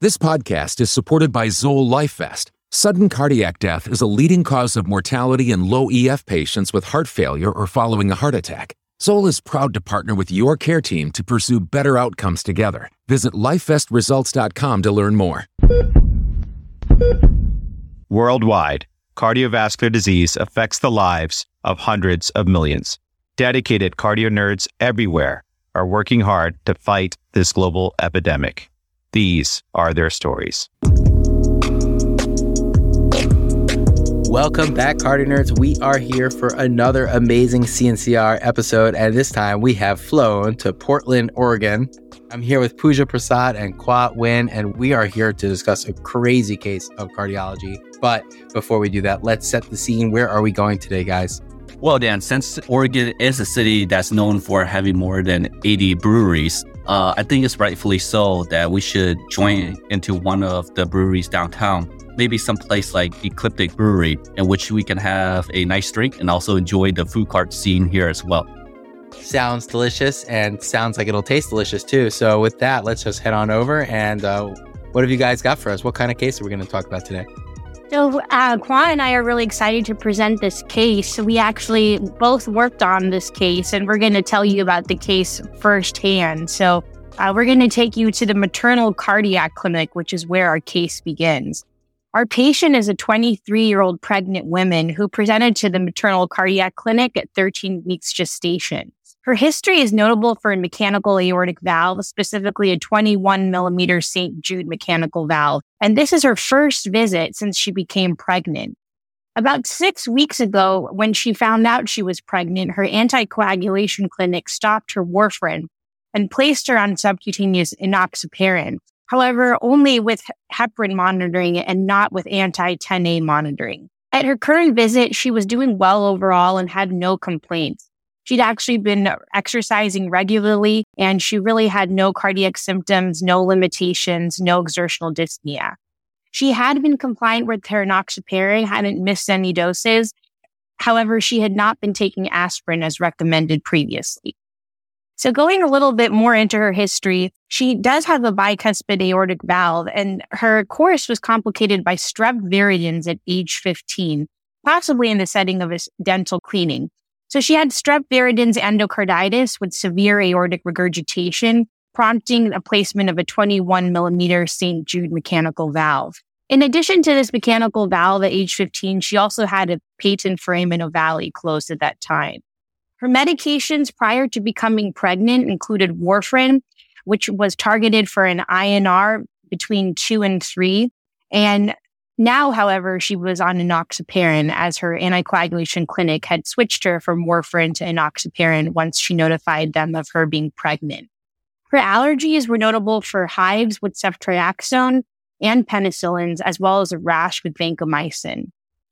This podcast is supported by Zoll LifeVest. Sudden cardiac death is a leading cause of mortality in low EF patients with heart failure or following a heart attack. Zoll is proud to partner with your care team to pursue better outcomes together. Visit lifevestresults.com to learn more. Worldwide, cardiovascular disease affects the lives of hundreds of millions. Dedicated cardio nerds everywhere are working hard to fight this global epidemic. These are their stories. Welcome back, Cardio Nerds. We are here for another amazing CNCR episode, and this time we have flown to Portland, Oregon. I'm here with Pooja Prasad and Khoa Nguyen, and we are here to discuss a crazy case of cardiology. But before we do that, let's set the scene. Where are we going today, guys? Well, Dan, since Oregon is a city that's known for having more than 80 breweries, uh, I think it's rightfully so that we should join into one of the breweries downtown. Maybe some place like Ecliptic Brewery, in which we can have a nice drink and also enjoy the food cart scene here as well. Sounds delicious and sounds like it'll taste delicious too. So, with that, let's just head on over. And uh, what have you guys got for us? What kind of case are we going to talk about today? So, uh, Khoa and I are really excited to present this case. We actually both worked on this case, and we're going to tell you about the case firsthand. So, uh, we're going to take you to the maternal cardiac clinic, which is where our case begins. Our patient is a 23 year old pregnant woman who presented to the maternal cardiac clinic at 13 weeks gestation. Her history is notable for a mechanical aortic valve, specifically a 21 millimeter St. Jude mechanical valve. And this is her first visit since she became pregnant. About six weeks ago, when she found out she was pregnant, her anticoagulation clinic stopped her warfarin and placed her on subcutaneous enoxaparin. However, only with heparin monitoring and not with anti-10A monitoring. At her current visit, she was doing well overall and had no complaints. She'd actually been exercising regularly and she really had no cardiac symptoms, no limitations, no exertional dyspnea. She had been compliant with her enoxaparin, hadn't missed any doses. However, she had not been taking aspirin as recommended previously. So going a little bit more into her history, she does have a bicuspid aortic valve and her course was complicated by strep viridans at age 15, possibly in the setting of a dental cleaning. So she had strep viridans endocarditis with severe aortic regurgitation, prompting a placement of a 21 millimeter St. Jude mechanical valve. In addition to this mechanical valve at age 15, she also had a patent foramen ovale closed at that time. Her medications prior to becoming pregnant included warfarin, which was targeted for an INR between two and three, and now, however, she was on enoxaparin as her anticoagulation clinic had switched her from warfarin to enoxaparin once she notified them of her being pregnant. Her allergies were notable for hives with ceftriaxone and penicillins, as well as a rash with vancomycin.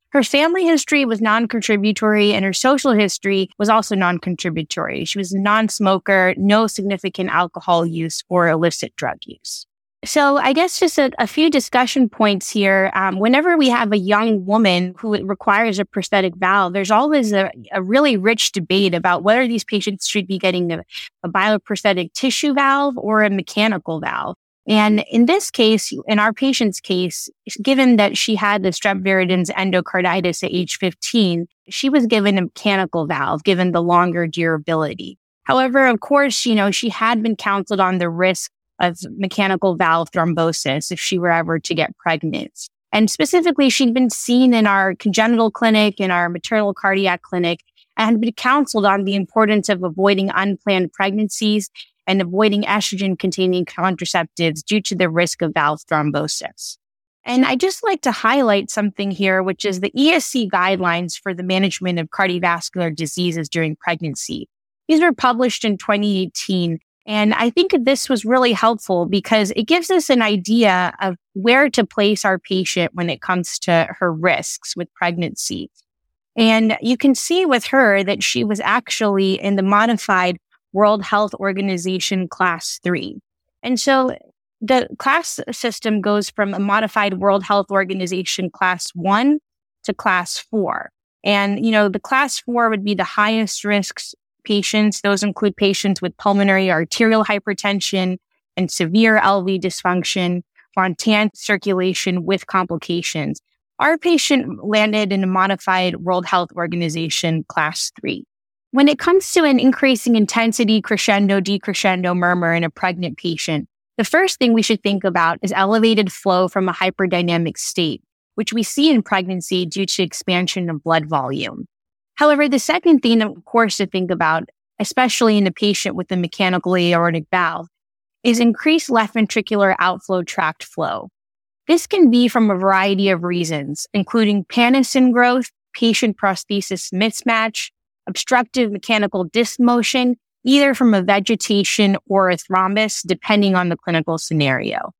Her family history was non-contributory and her social history was also non-contributory. She was a non-smoker, no significant alcohol use or illicit drug use. So I guess just a, a few discussion points here. Um, whenever we have a young woman who requires a prosthetic valve, there's always a, a really rich debate about whether these patients should be getting a, a bioprosthetic tissue valve or a mechanical valve. And in this case, in our patient's case, given that she had the strep viridans endocarditis at age 15, she was given a mechanical valve given the longer durability. However, of course, you know, she had been counseled on the risk of mechanical valve thrombosis if she were ever to get pregnant. And specifically, she'd been seen in our congenital clinic, in our maternal cardiac clinic, and had been counseled on the importance of avoiding unplanned pregnancies and avoiding estrogen containing contraceptives due to the risk of valve thrombosis. And I just like to highlight something here, which is the ESC guidelines for the management of cardiovascular diseases during pregnancy. These were published in 2018 and I think this was really helpful because it gives us an idea of where to place our patient when it comes to her risks with pregnancy. And you can see with her that she was actually in the modified World Health Organization class three. And so the class system goes from a modified World Health Organization class one to class four. And, you know, the class four would be the highest risks patients. Those include patients with pulmonary arterial hypertension and severe LV dysfunction, spontaneous circulation with complications. Our patient landed in a modified World Health Organization class three. When it comes to an increasing intensity crescendo decrescendo murmur in a pregnant patient, the first thing we should think about is elevated flow from a hyperdynamic state, which we see in pregnancy due to expansion of blood volume. However, the second thing, of course, to think about, especially in a patient with a mechanical aortic valve, is increased left ventricular outflow tract flow. This can be from a variety of reasons, including pannus ingrowth, patient prosthesis mismatch, obstructive mechanical disc motion, either from a vegetation or a thrombus, depending on the clinical scenario.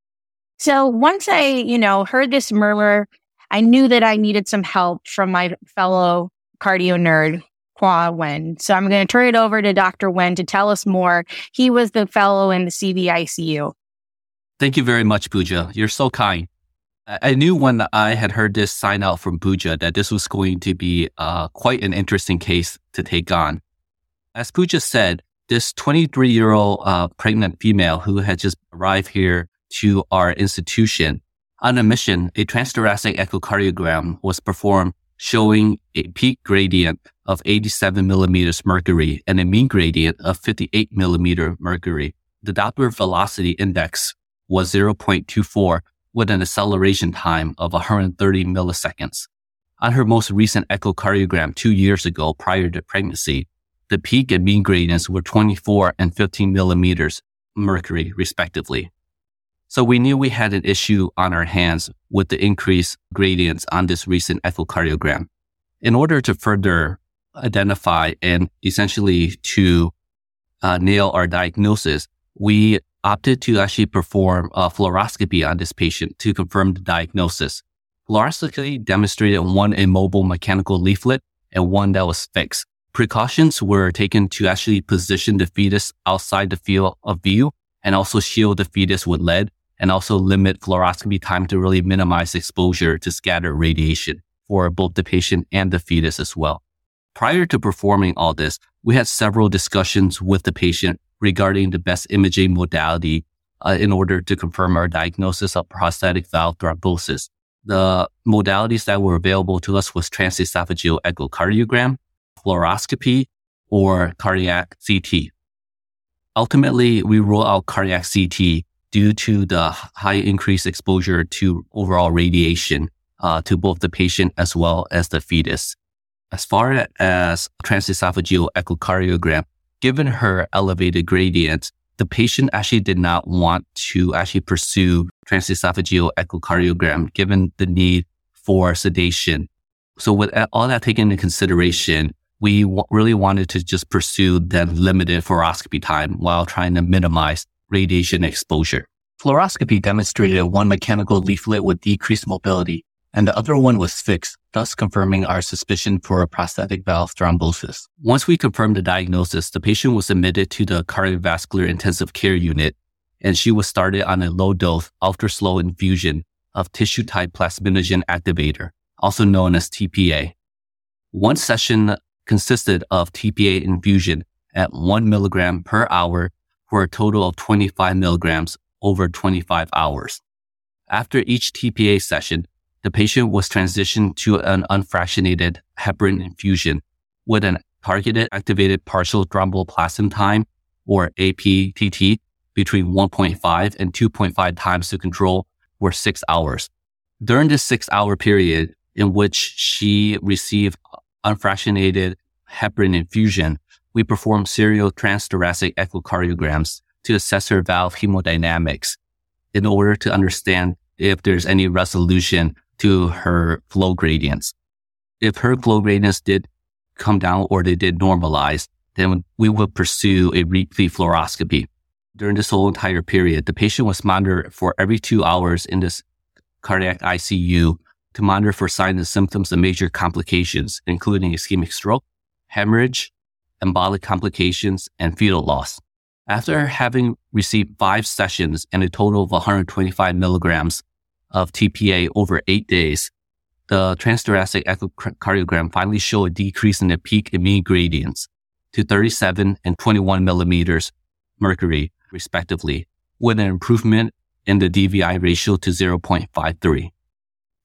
So once I, you know, heard this murmur, I knew that I needed some help from my fellow cardio nerd, Khoa Nguyen. So I'm going to turn it over to Dr. Nguyen to tell us more. He was the fellow in the CVICU. Thank you very much, Pooja. You're so kind. I knew when I had heard this sign out from Pooja that this was going to be uh, quite an interesting case to take on. As Pooja said, this 23 year old uh, pregnant female who had just arrived here to our institution on a mission, a transthoracic echocardiogram was performed showing a peak gradient of 87 millimeters mercury and a mean gradient of 58 millimeter mercury. The Doppler velocity index was 0.24 with an acceleration time of 130 milliseconds. On her most recent echocardiogram two years ago prior to pregnancy, the peak and mean gradients were 24 and 15 millimeters mercury respectively. So we knew we had an issue on our hands with the increased gradients on this recent echocardiogram. In order to further identify and essentially to uh, nail our diagnosis, we opted to actually perform a fluoroscopy on this patient to confirm the diagnosis. Fluoroscopy demonstrated one immobile mechanical leaflet and one that was fixed. Precautions were taken to actually position the fetus outside the field of view and also shield the fetus with lead and also limit fluoroscopy time to really minimize exposure to scattered radiation for both the patient and the fetus as well. Prior to performing all this, we had several discussions with the patient regarding the best imaging modality uh, in order to confirm our diagnosis of prosthetic valve thrombosis. The modalities that were available to us was transesophageal echocardiogram, fluoroscopy, or cardiac CT. Ultimately, we rule out cardiac CT due to the high increased exposure to overall radiation uh, to both the patient as well as the fetus. As far as transesophageal echocardiogram, given her elevated gradient, the patient actually did not want to actually pursue transesophageal echocardiogram given the need for sedation. So with all that taken into consideration, we w- really wanted to just pursue that limited fluoroscopy time while trying to minimize radiation exposure. Fluoroscopy demonstrated one mechanical leaflet with decreased mobility, and the other one was fixed, thus confirming our suspicion for a prosthetic valve thrombosis. Once we confirmed the diagnosis, the patient was admitted to the cardiovascular intensive care unit, and she was started on a low dose ultra slow infusion of tissue type plasminogen activator, also known as TPA. One session consisted of TPA infusion at one milligram per hour for a total of 25 milligrams over 25 hours. After each TPA session, the patient was transitioned to an unfractionated heparin infusion with an targeted activated partial thromboplastin time or APTT between 1.5 and 2.5 times to control for six hours. During this six hour period in which she received unfractionated heparin infusion, we perform serial transthoracic echocardiograms to assess her valve hemodynamics in order to understand if there's any resolution to her flow gradients. If her flow gradients did come down or they did normalize, then we would pursue a repeat fluoroscopy. During this whole entire period, the patient was monitored for every two hours in this cardiac ICU to monitor for signs and symptoms of major complications, including ischemic stroke, hemorrhage, embolic complications, and fetal loss. After having received five sessions and a total of 125 milligrams of TPA over eight days, the transthoracic echocardiogram finally showed a decrease in the peak and mean gradients to 37 and 21 millimeters mercury, respectively, with an improvement in the DVI ratio to 0.53.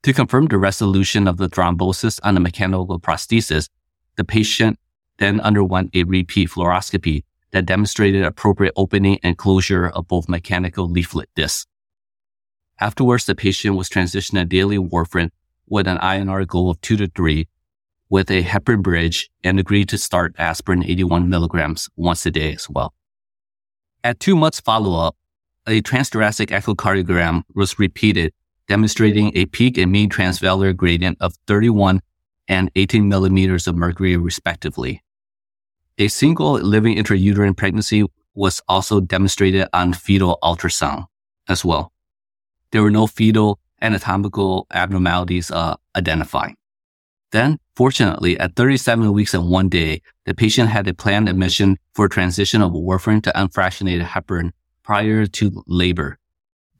To confirm the resolution of the thrombosis on the mechanical prosthesis, the patient then underwent a repeat fluoroscopy that demonstrated appropriate opening and closure of both mechanical leaflet discs. Afterwards, the patient was transitioned to daily warfarin with an INR goal of two to three with a heparin bridge and agreed to start aspirin 81 milligrams once a day as well. At two months follow up, a transthoracic echocardiogram was repeated, demonstrating a peak and mean transvalvular gradient of 31 and 18 millimeters of mercury respectively. A single living intrauterine pregnancy was also demonstrated on fetal ultrasound as well. There were no fetal anatomical abnormalities uh, identified. Then, fortunately, at 37 weeks and one day, the patient had a planned admission for transition of warfarin to unfractionated heparin prior to labor.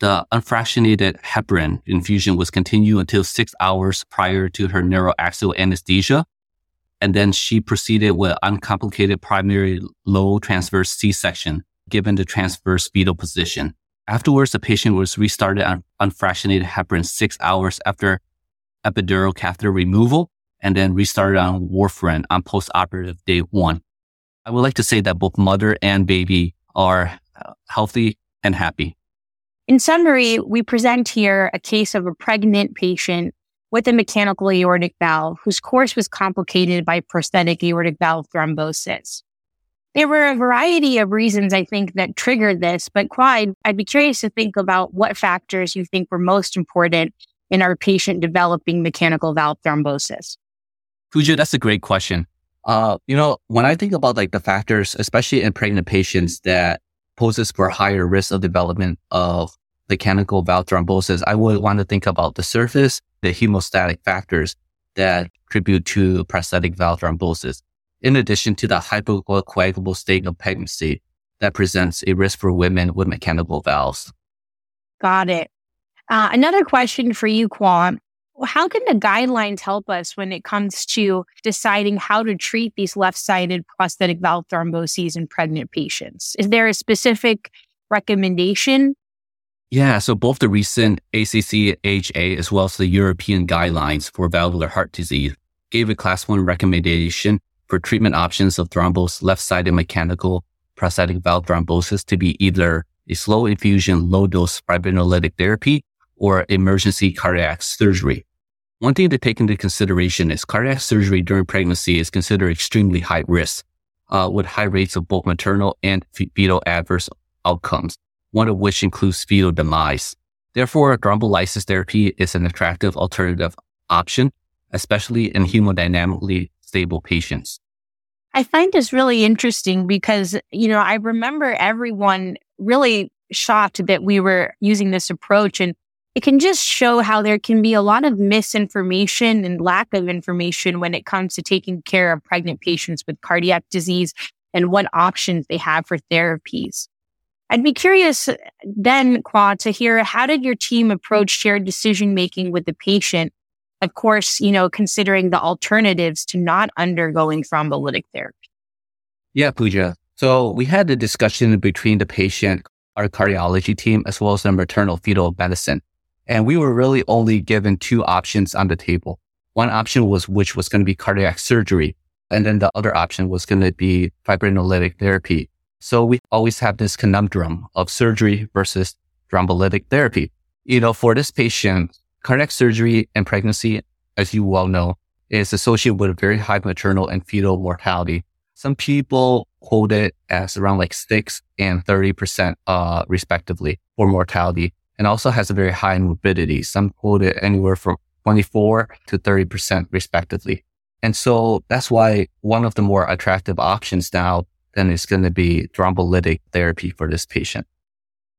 The unfractionated heparin infusion was continued until six hours prior to her neuraxial anesthesia. And then she proceeded with uncomplicated primary low transverse C-section given the transverse fetal position. Afterwards, the patient was restarted on unfractionated heparin six hours after epidural catheter removal and then restarted on warfarin on postoperative day one. I would like to say that both mother and baby are healthy and happy. In summary, we present here a case of a pregnant patient with a mechanical aortic valve whose course was complicated by prosthetic aortic valve thrombosis. There were a variety of reasons I think that triggered this, but Khoa, I'd be curious to think about what factors you think were most important in our patient developing mechanical valve thrombosis. Pooja, that's a great question. Uh, you know, when I think about like the factors, especially in pregnant patients that poses for higher risk of development of mechanical valve thrombosis, I would want to think about the surface, the hemostatic factors that contribute to prosthetic valve thrombosis, in addition to the hypercoagulable state of pregnancy that presents a risk for women with mechanical valves. Got it. Uh, another question for you, Khoa how can the guidelines help us when it comes to deciding how to treat these left sided prosthetic valve thromboses in pregnant patients? Is there a specific recommendation? Yeah, so both the recent ACC/AHA as well as the European guidelines for valvular heart disease gave a class one recommendation for treatment options of thrombosed left sided mechanical prosthetic valve thrombosis to be either a slow infusion, low dose fibrinolytic therapy or emergency cardiac surgery. One thing to take into consideration is cardiac surgery during pregnancy is considered extremely high risk, uh, with high rates of both maternal and fetal adverse outcomes, one of which includes fetal demise. Therefore, thrombolysis therapy is an attractive alternative option, especially in hemodynamically stable patients. I find this really interesting because, you know, I remember everyone really shocked that we were using this approach. And it can just show how there can be a lot of misinformation and lack of information when it comes to taking care of pregnant patients with cardiac disease and what options they have for therapies. I'd be curious then, Khoa, to hear how did your team approach shared decision making with the patient? Of course, you know, considering the alternatives to not undergoing thrombolytic therapy. Yeah, Pooja. So we had a discussion between the patient, our cardiology team, as well as the maternal fetal medicine. And we were really only given two options on the table. One option was, which was going to be cardiac surgery. And then the other option was going to be fibrinolytic therapy. So we always have this conundrum of surgery versus thrombolytic therapy. You know, for this patient, cardiac surgery and pregnancy, as you well know, is associated with a very high maternal and fetal mortality. Some people quote it as around like six and 30%, uh, respectively for mortality and also has a very high morbidity. Some quote it anywhere from 24 to 30% respectively. And so that's why one of the more attractive options now then it's going to be thrombolytic therapy for this patient.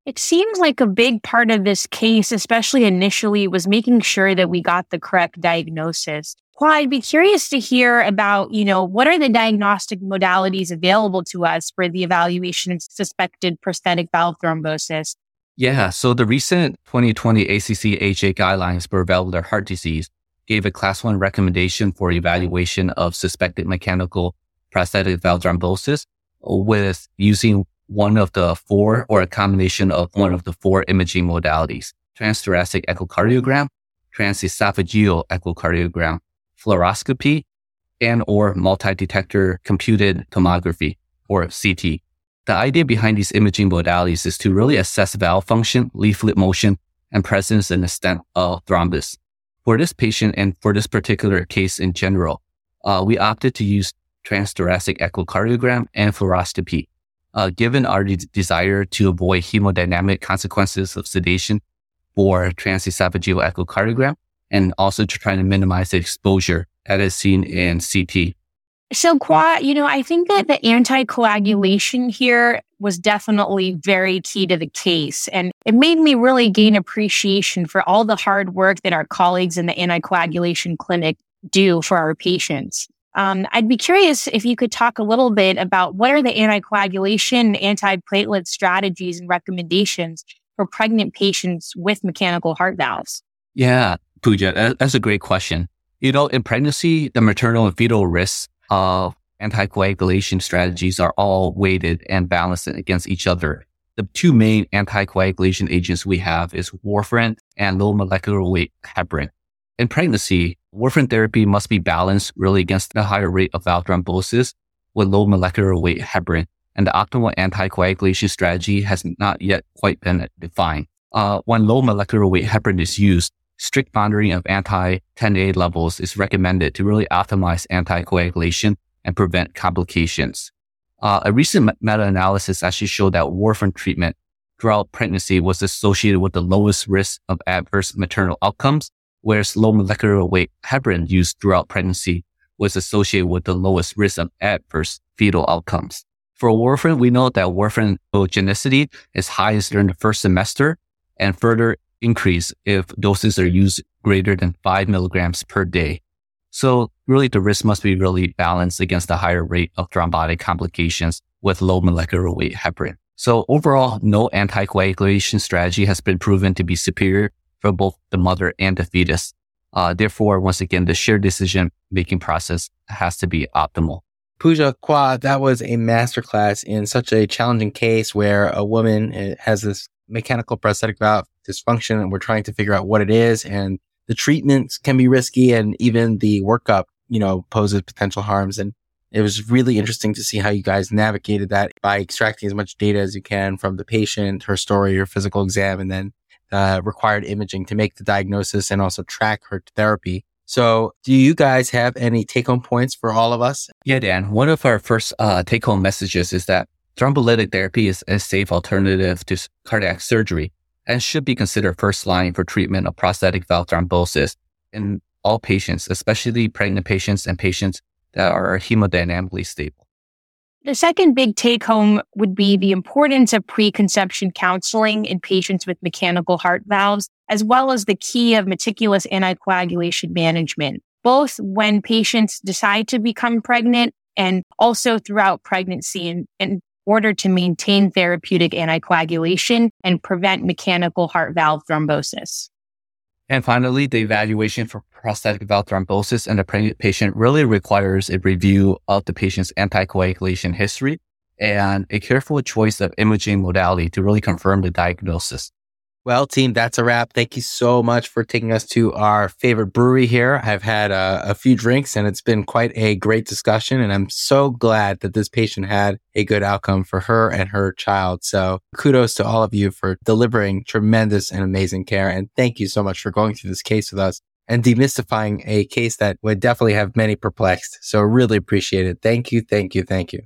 It seems like a big part of this case, especially initially, was making sure that we got the correct diagnosis. Well, I'd be curious to hear about, you know, what are the diagnostic modalities available to us for the evaluation of suspected prosthetic valve thrombosis? Yeah. So the recent 2020 ACC/AHA guidelines for valvular heart disease gave a class one recommendation for evaluation of suspected mechanical prosthetic valve thrombosis with using one of the four or a combination of one of the four imaging modalities, transthoracic echocardiogram, transesophageal echocardiogram, fluoroscopy, and or multi-detector computed tomography or CT. The idea behind these imaging modalities is to really assess valve function, leaflet motion, and presence and extent of thrombus. For this patient and for this particular case in general, uh, we opted to use transthoracic echocardiogram and fluoroscopy. Uh, given our de- desire to avoid hemodynamic consequences of sedation for transesophageal echocardiogram, and also to try to minimize the exposure that is seen in CT. So, Khoa, you know, I think that the anticoagulation here was definitely very key to the case. And it made me really gain appreciation for all the hard work that our colleagues in the anticoagulation clinic do for our patients. Um, I'd be curious if you could talk a little bit about what are the anticoagulation, antiplatelet strategies and recommendations for pregnant patients with mechanical heart valves? Yeah, Pooja, that's a great question. You know, in pregnancy, the maternal and fetal risks of anticoagulation strategies are all weighted and balanced against each other. The two main anticoagulation agents we have is warfarin and low molecular weight heparin. In pregnancy, warfarin therapy must be balanced really against the higher rate of valve thrombosis with low molecular weight heparin. And the optimal anticoagulation strategy has not yet quite been defined. Uh, when low molecular weight heparin is used, strict monitoring of anti-10A levels is recommended to really optimize anticoagulation and prevent complications. Uh, a recent meta-analysis actually showed that warfarin treatment throughout pregnancy was associated with the lowest risk of adverse maternal outcomes, whereas low molecular weight heparin used throughout pregnancy was associated with the lowest risk of adverse fetal outcomes. For warfarin, we know that warfarin genicity is highest during the first semester and further increase if doses are used greater than five milligrams per day. So really the risk must be really balanced against the higher rate of thrombotic complications with low molecular weight heparin. So overall, no anticoagulation strategy has been proven to be superior for both the mother and the fetus. Uh, therefore, once again, the shared decision making process has to be optimal. Pooja Khoa, that was a masterclass in such a challenging case where a woman eh, has this mechanical prosthetic valve dysfunction and we're trying to figure out what it is and the treatments can be risky and even the workup, you know, poses potential harms. And it was really interesting to see how you guys navigated that by extracting as much data as you can from the patient, her story, her physical exam, and then uh, required imaging to make the diagnosis and also track her therapy. So, do you guys have any take home points for all of us? Yeah, Dan. One of our first uh, take home messages is that thrombolytic therapy is a safe alternative to cardiac surgery and should be considered first line for treatment of prosthetic valve thrombosis in all patients, especially pregnant patients and patients that are hemodynamically stable. The second big take home would be the importance of preconception counseling in patients with mechanical heart valves, as well as the key of meticulous anticoagulation management, both when patients decide to become pregnant and also throughout pregnancy in, and order to maintain therapeutic anticoagulation and prevent mechanical heart valve thrombosis. And finally, the evaluation for prosthetic valve thrombosis in the pregnant patient really requires a review of the patient's anticoagulation history and a careful choice of imaging modality to really confirm the diagnosis. Well, team, that's a wrap. Thank you so much for taking us to our favorite brewery here. I've had a, a, few drinks and it's been quite a great discussion. And I'm so glad that this patient had a good outcome for her and her child. So kudos to all of you for delivering tremendous and amazing care. And thank you so much for going through this case with us and demystifying a case that would definitely have many perplexed. So really appreciate it. Thank you. Thank you. Thank you.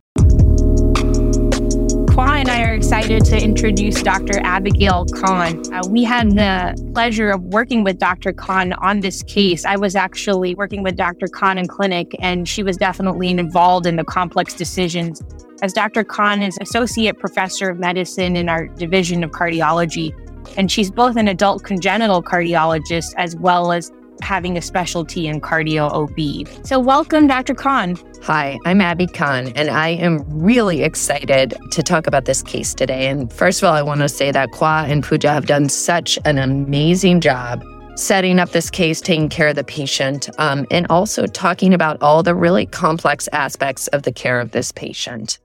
Excited to introduce Dr. Abigail Khan. Uh, we had the pleasure of working with Dr. Khan on this case. I was actually working with Dr. Khan in clinic, and she was definitely involved in the complex decisions. As Dr. Khan is associate professor of medicine in our division of cardiology, and she's both an adult congenital cardiologist as well as having a specialty in cardio OB. So, welcome, Dr. Khan. Hi, I'm Abby Khan, and I am really excited to talk about this case today. And first of all, I want to say that Khoa and Pooja have done such an amazing job setting up this case, taking care of the patient, um, and also talking about all the really complex aspects of the care of this patient.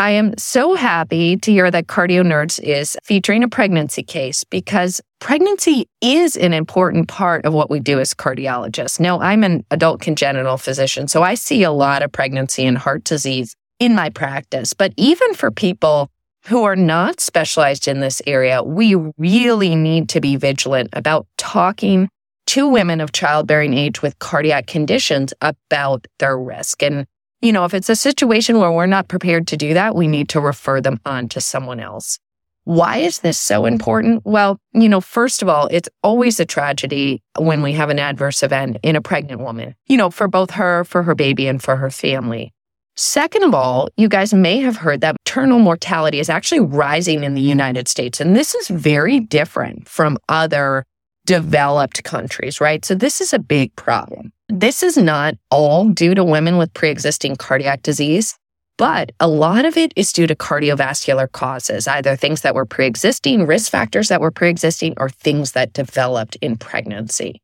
I am so happy to hear that Cardio Nerds is featuring a pregnancy case because pregnancy is an important part of what we do as cardiologists. Now, I'm an adult congenital physician, so I see a lot of pregnancy and heart disease in my practice. But even for people who are not specialized in this area, we really need to be vigilant about talking to women of childbearing age with cardiac conditions about their risk. And you know, if it's a situation where we're not prepared to do that, we need to refer them on to someone else. Why is this so important? Well, you know, first of all, it's always a tragedy when we have an adverse event in a pregnant woman, you know, for both her, for her baby, and for her family. Second of all, you guys may have heard that maternal mortality is actually rising in the United States. And this is very different from other developed countries, right? So this is a big problem. This is not all due to women with pre existing cardiac disease, but a lot of it is due to cardiovascular causes, either things that were pre existing, risk factors that were pre existing, or things that developed in pregnancy.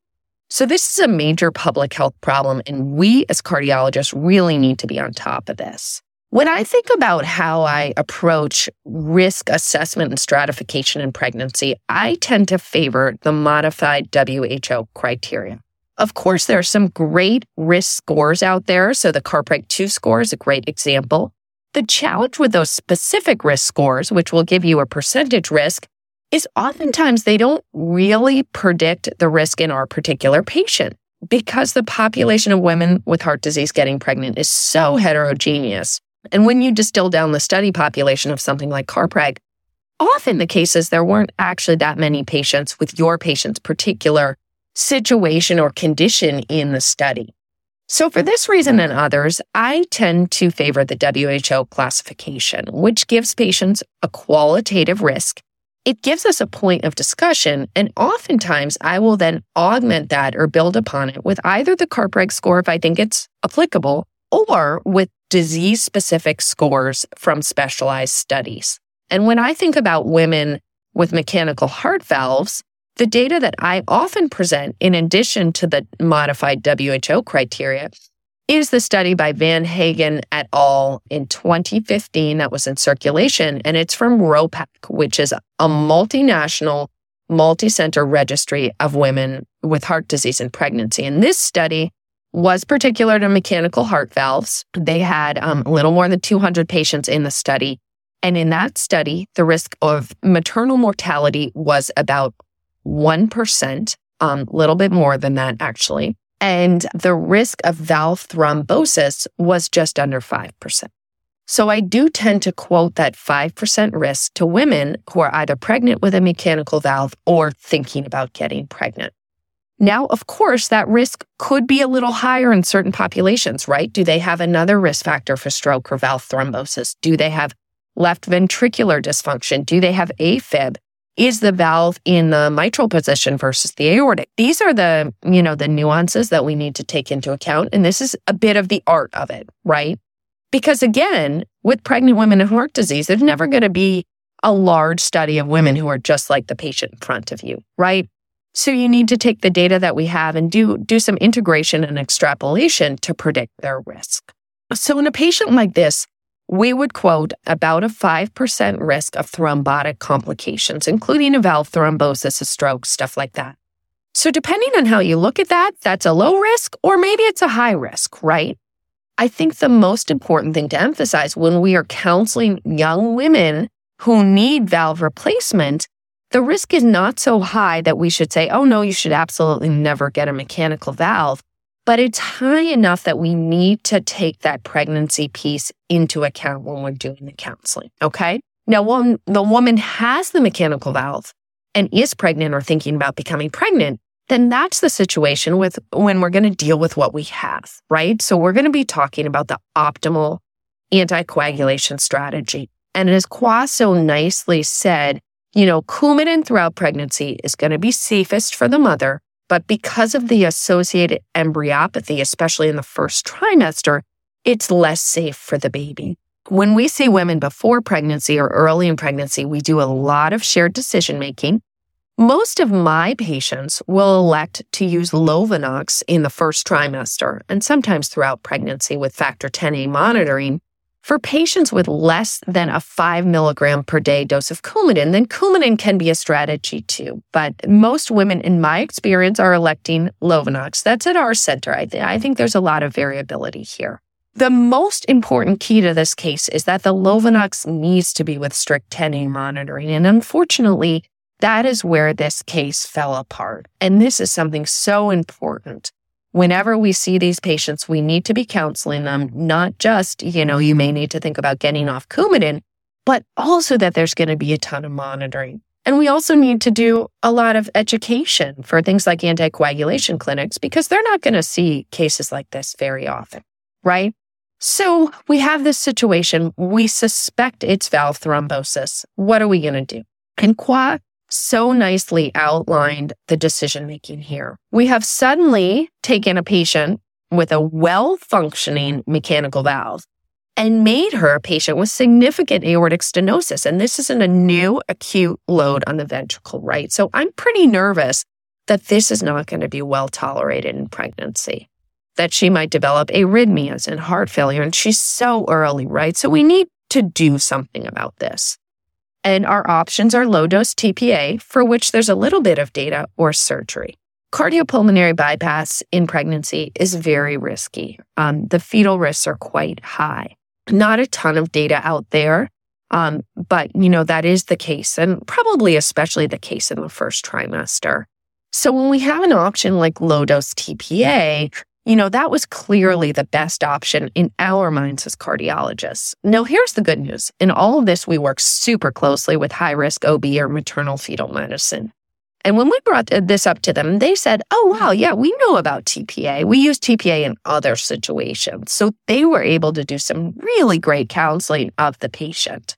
So, this is a major public health problem, and we as cardiologists really need to be on top of this. When I think about how I approach risk assessment and stratification in pregnancy, I tend to favor the modified WHO criteria. Of course, there are some great risk scores out there. So the CarPreg 2 score is a great example. The challenge with those specific risk scores, which will give you a percentage risk, is oftentimes they don't really predict the risk in our particular patient because the population of women with heart disease getting pregnant is so heterogeneous. And when you distill down the study population of something like CarPreg, often the cases there weren't actually that many patients with your patient's particular situation or condition in the study. So, for this reason and others, I tend to favor the WHO classification, which gives patients a qualitative risk. It gives us a point of discussion, and oftentimes I will then augment that or build upon it with either the CarPreg score if I think it's applicable, or with disease specific scores from specialized studies. And when I think about women with mechanical heart valves, the data that I often present, in addition to the modified WHO criteria, is the study by Van Hagen et al. in 2015 that was in circulation, and it's from ROPAC, which is a multinational, multi center registry of women with heart disease and pregnancy. And this study was particular to mechanical heart valves. They had um, a little more than 200 patients in the study. And in that study, the risk of maternal mortality was about 1%, a um, little bit more than that actually. And the risk of valve thrombosis was just under 5%. So I do tend to quote that 5% risk to women who are either pregnant with a mechanical valve or thinking about getting pregnant. Now, of course, that risk could be a little higher in certain populations, right? Do they have another risk factor for stroke or valve thrombosis? Do they have left ventricular dysfunction? Do they have AFib? Is the valve in the mitral position versus the aortic? These are the, you know, the nuances that we need to take into account. And this is a bit of the art of it, right? Because again, with pregnant women and heart disease, there's never going to be a large study of women who are just like the patient in front of you, right? So you need to take the data that we have and do, do some integration and extrapolation to predict their risk. So in a patient like this, we would quote about a 5% risk of thrombotic complications, including a valve thrombosis, a stroke, stuff like that. So, depending on how you look at that, that's a low risk or maybe it's a high risk, right? I think the most important thing to emphasize when we are counseling young women who need valve replacement, the risk is not so high that we should say, oh no, you should absolutely never get a mechanical valve but it's high enough that we need to take that pregnancy piece into account when we're doing the counseling. Okay. Now, when the woman has the mechanical valve and is pregnant or thinking about becoming pregnant, then that's the situation with when we're going to deal with what we have, right? So we're going to be talking about the optimal anticoagulation strategy. And as Khoa so nicely said, you know, Coumadin throughout pregnancy is going to be safest for the mother but because of the associated embryopathy, especially in the first trimester, it's less safe for the baby. When we see women before pregnancy or early in pregnancy, we do a lot of shared decision making. Most of my patients will elect to use Lovenox in the first trimester and sometimes throughout pregnancy with factor 10A monitoring For patients with less than a five milligram per day dose of Coumadin, then Coumadin can be a strategy too. But most women, in my experience, are electing Lovenox. That's at our center. I, th- I think there's a lot of variability here. The most important key to this case is that the Lovenox needs to be with strict 10A monitoring. And unfortunately, that is where this case fell apart. And this is something so important whenever we see these patients, we need to be counseling them, not just, you know, you may need to think about getting off Coumadin, but also that there's going to be a ton of monitoring. And we also need to do a lot of education for things like anticoagulation clinics because they're not going to see cases like this very often, right? So we have this situation. We suspect it's valve thrombosis. What are we going to do? And Khoa so nicely outlined the decision making here. We have suddenly taken a patient with a well functioning mechanical valve and made her a patient with significant aortic stenosis. And this isn't a new acute load on the ventricle, right? So I'm pretty nervous that this is not going to be well tolerated in pregnancy, that she might develop arrhythmias and heart failure. And she's so early, right? So we need to do something about this. And our options are low dose TPA, for which there's a little bit of data, or surgery. Cardiopulmonary bypass in pregnancy is very risky. Um, the fetal risks are quite high. Not a ton of data out there, um, but you know that is the case, and probably especially the case in the first trimester. So when we have an option like low dose TPA, you know, that was clearly the best option in our minds as cardiologists. Now, here's the good news. In all of this, we work super closely with high risk OB or maternal fetal medicine. And when we brought this up to them, they said, Oh, wow, yeah, we know about TPA. We use TPA in other situations. So they were able to do some really great counseling of the patient.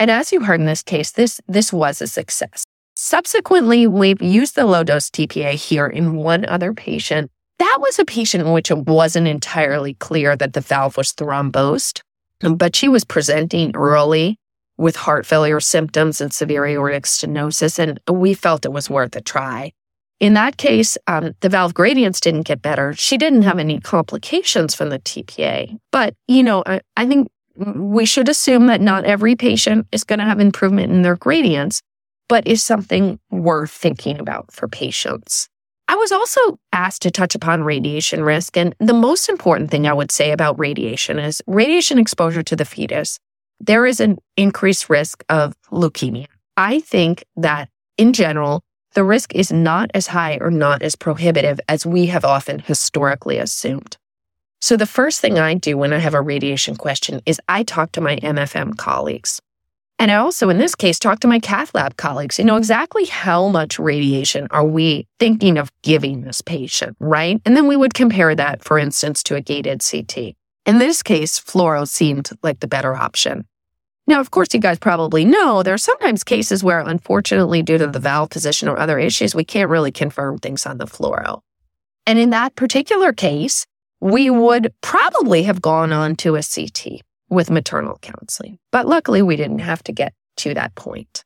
And as you heard in this case, this, this was a success. Subsequently, we've used the low dose TPA here in one other patient that was a patient in which it wasn't entirely clear that the valve was thrombosed, but she was presenting early with heart failure symptoms and severe aortic stenosis, and we felt it was worth a try. In that case, um, the valve gradients didn't get better. She didn't have any complications from the TPA. But, you know, I, I think we should assume that not every patient is going to have improvement in their gradients, but is something worth thinking about for patients. I was also asked to touch upon radiation risk. And the most important thing I would say about radiation is radiation exposure to the fetus. There is an increased risk of leukemia. I think that in general, the risk is not as high or not as prohibitive as we have often historically assumed. So the first thing I do when I have a radiation question is I talk to my MFM colleagues. And I also, in this case, talked to my cath lab colleagues. You know exactly how much radiation are we thinking of giving this patient, right? And then we would compare that, for instance, to a gated CT. In this case, fluoro seemed like the better option. Now, of course, you guys probably know there are sometimes cases where, unfortunately, due to the valve position or other issues, we can't really confirm things on the fluoro. And in that particular case, we would probably have gone on to a CT with maternal counseling. But luckily, we didn't have to get to that point.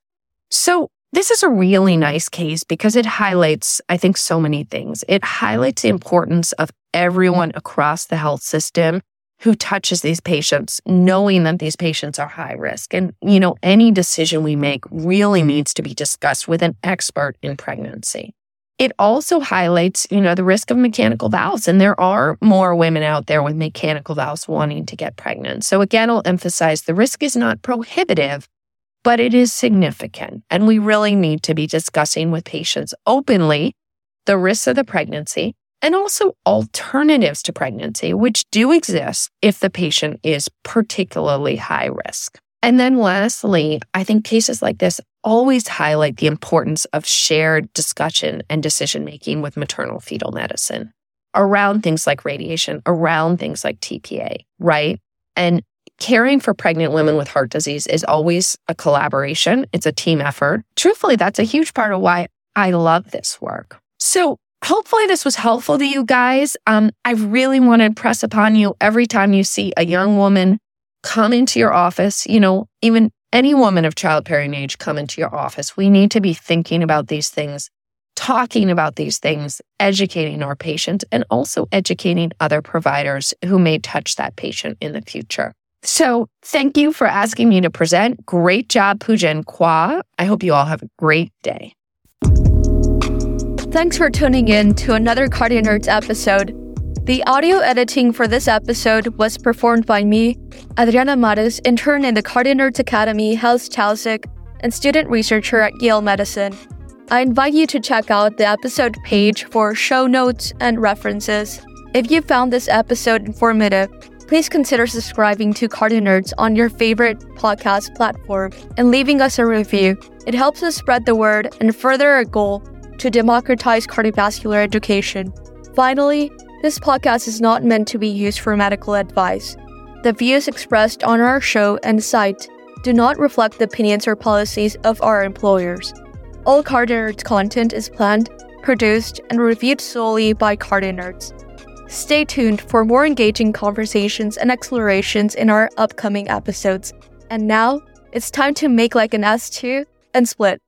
So, this is a really nice case because it highlights, I think, so many things. It highlights the importance of everyone across the health system who touches these patients, knowing that these patients are high risk. And, you know, any decision we make really needs to be discussed with an expert in pregnancy. It also highlights, you know, the risk of mechanical valves. And there are more women out there with mechanical valves wanting to get pregnant. So again, I'll emphasize the risk is not prohibitive, but it is significant. And we really need to be discussing with patients openly the risks of the pregnancy and also alternatives to pregnancy, which do exist if the patient is particularly high risk. And then lastly, I think cases like this always highlight the importance of shared discussion and decision making with maternal fetal medicine around things like radiation, around things like TPA, right? And caring for pregnant women with heart disease is always a collaboration. It's a team effort. Truthfully, that's a huge part of why I love this work. So hopefully this was helpful to you guys. Um, I really want to impress upon you every time you see a young woman come into your office, you know, even any woman of childbearing age come into your office. We need to be thinking about these things, talking about these things, educating our patient, and also educating other providers who may touch that patient in the future. So thank you for asking me to present. Great job, and Khoa. I hope you all have a great day. Thanks for tuning in to another Cardio Nerds episode. The audio editing for this episode was performed by me, Adriana Mares, intern in the CardioNerds Academy, Health Taussig, and student researcher at Yale Medicine. I invite you to check out the episode page for show notes and references. If you found this episode informative, please consider subscribing to CardioNerds on your favorite podcast platform and leaving us a review. It helps us spread the word and further our goal to democratize cardiovascular education. Finally, this podcast is not meant to be used for medical advice. The views expressed on our show and site do not reflect the opinions or policies of our employers. All Nerds content is planned, produced, and reviewed solely by Nerds. Stay tuned for more engaging conversations and explorations in our upcoming episodes. And now, it's time to make like an S2 and split.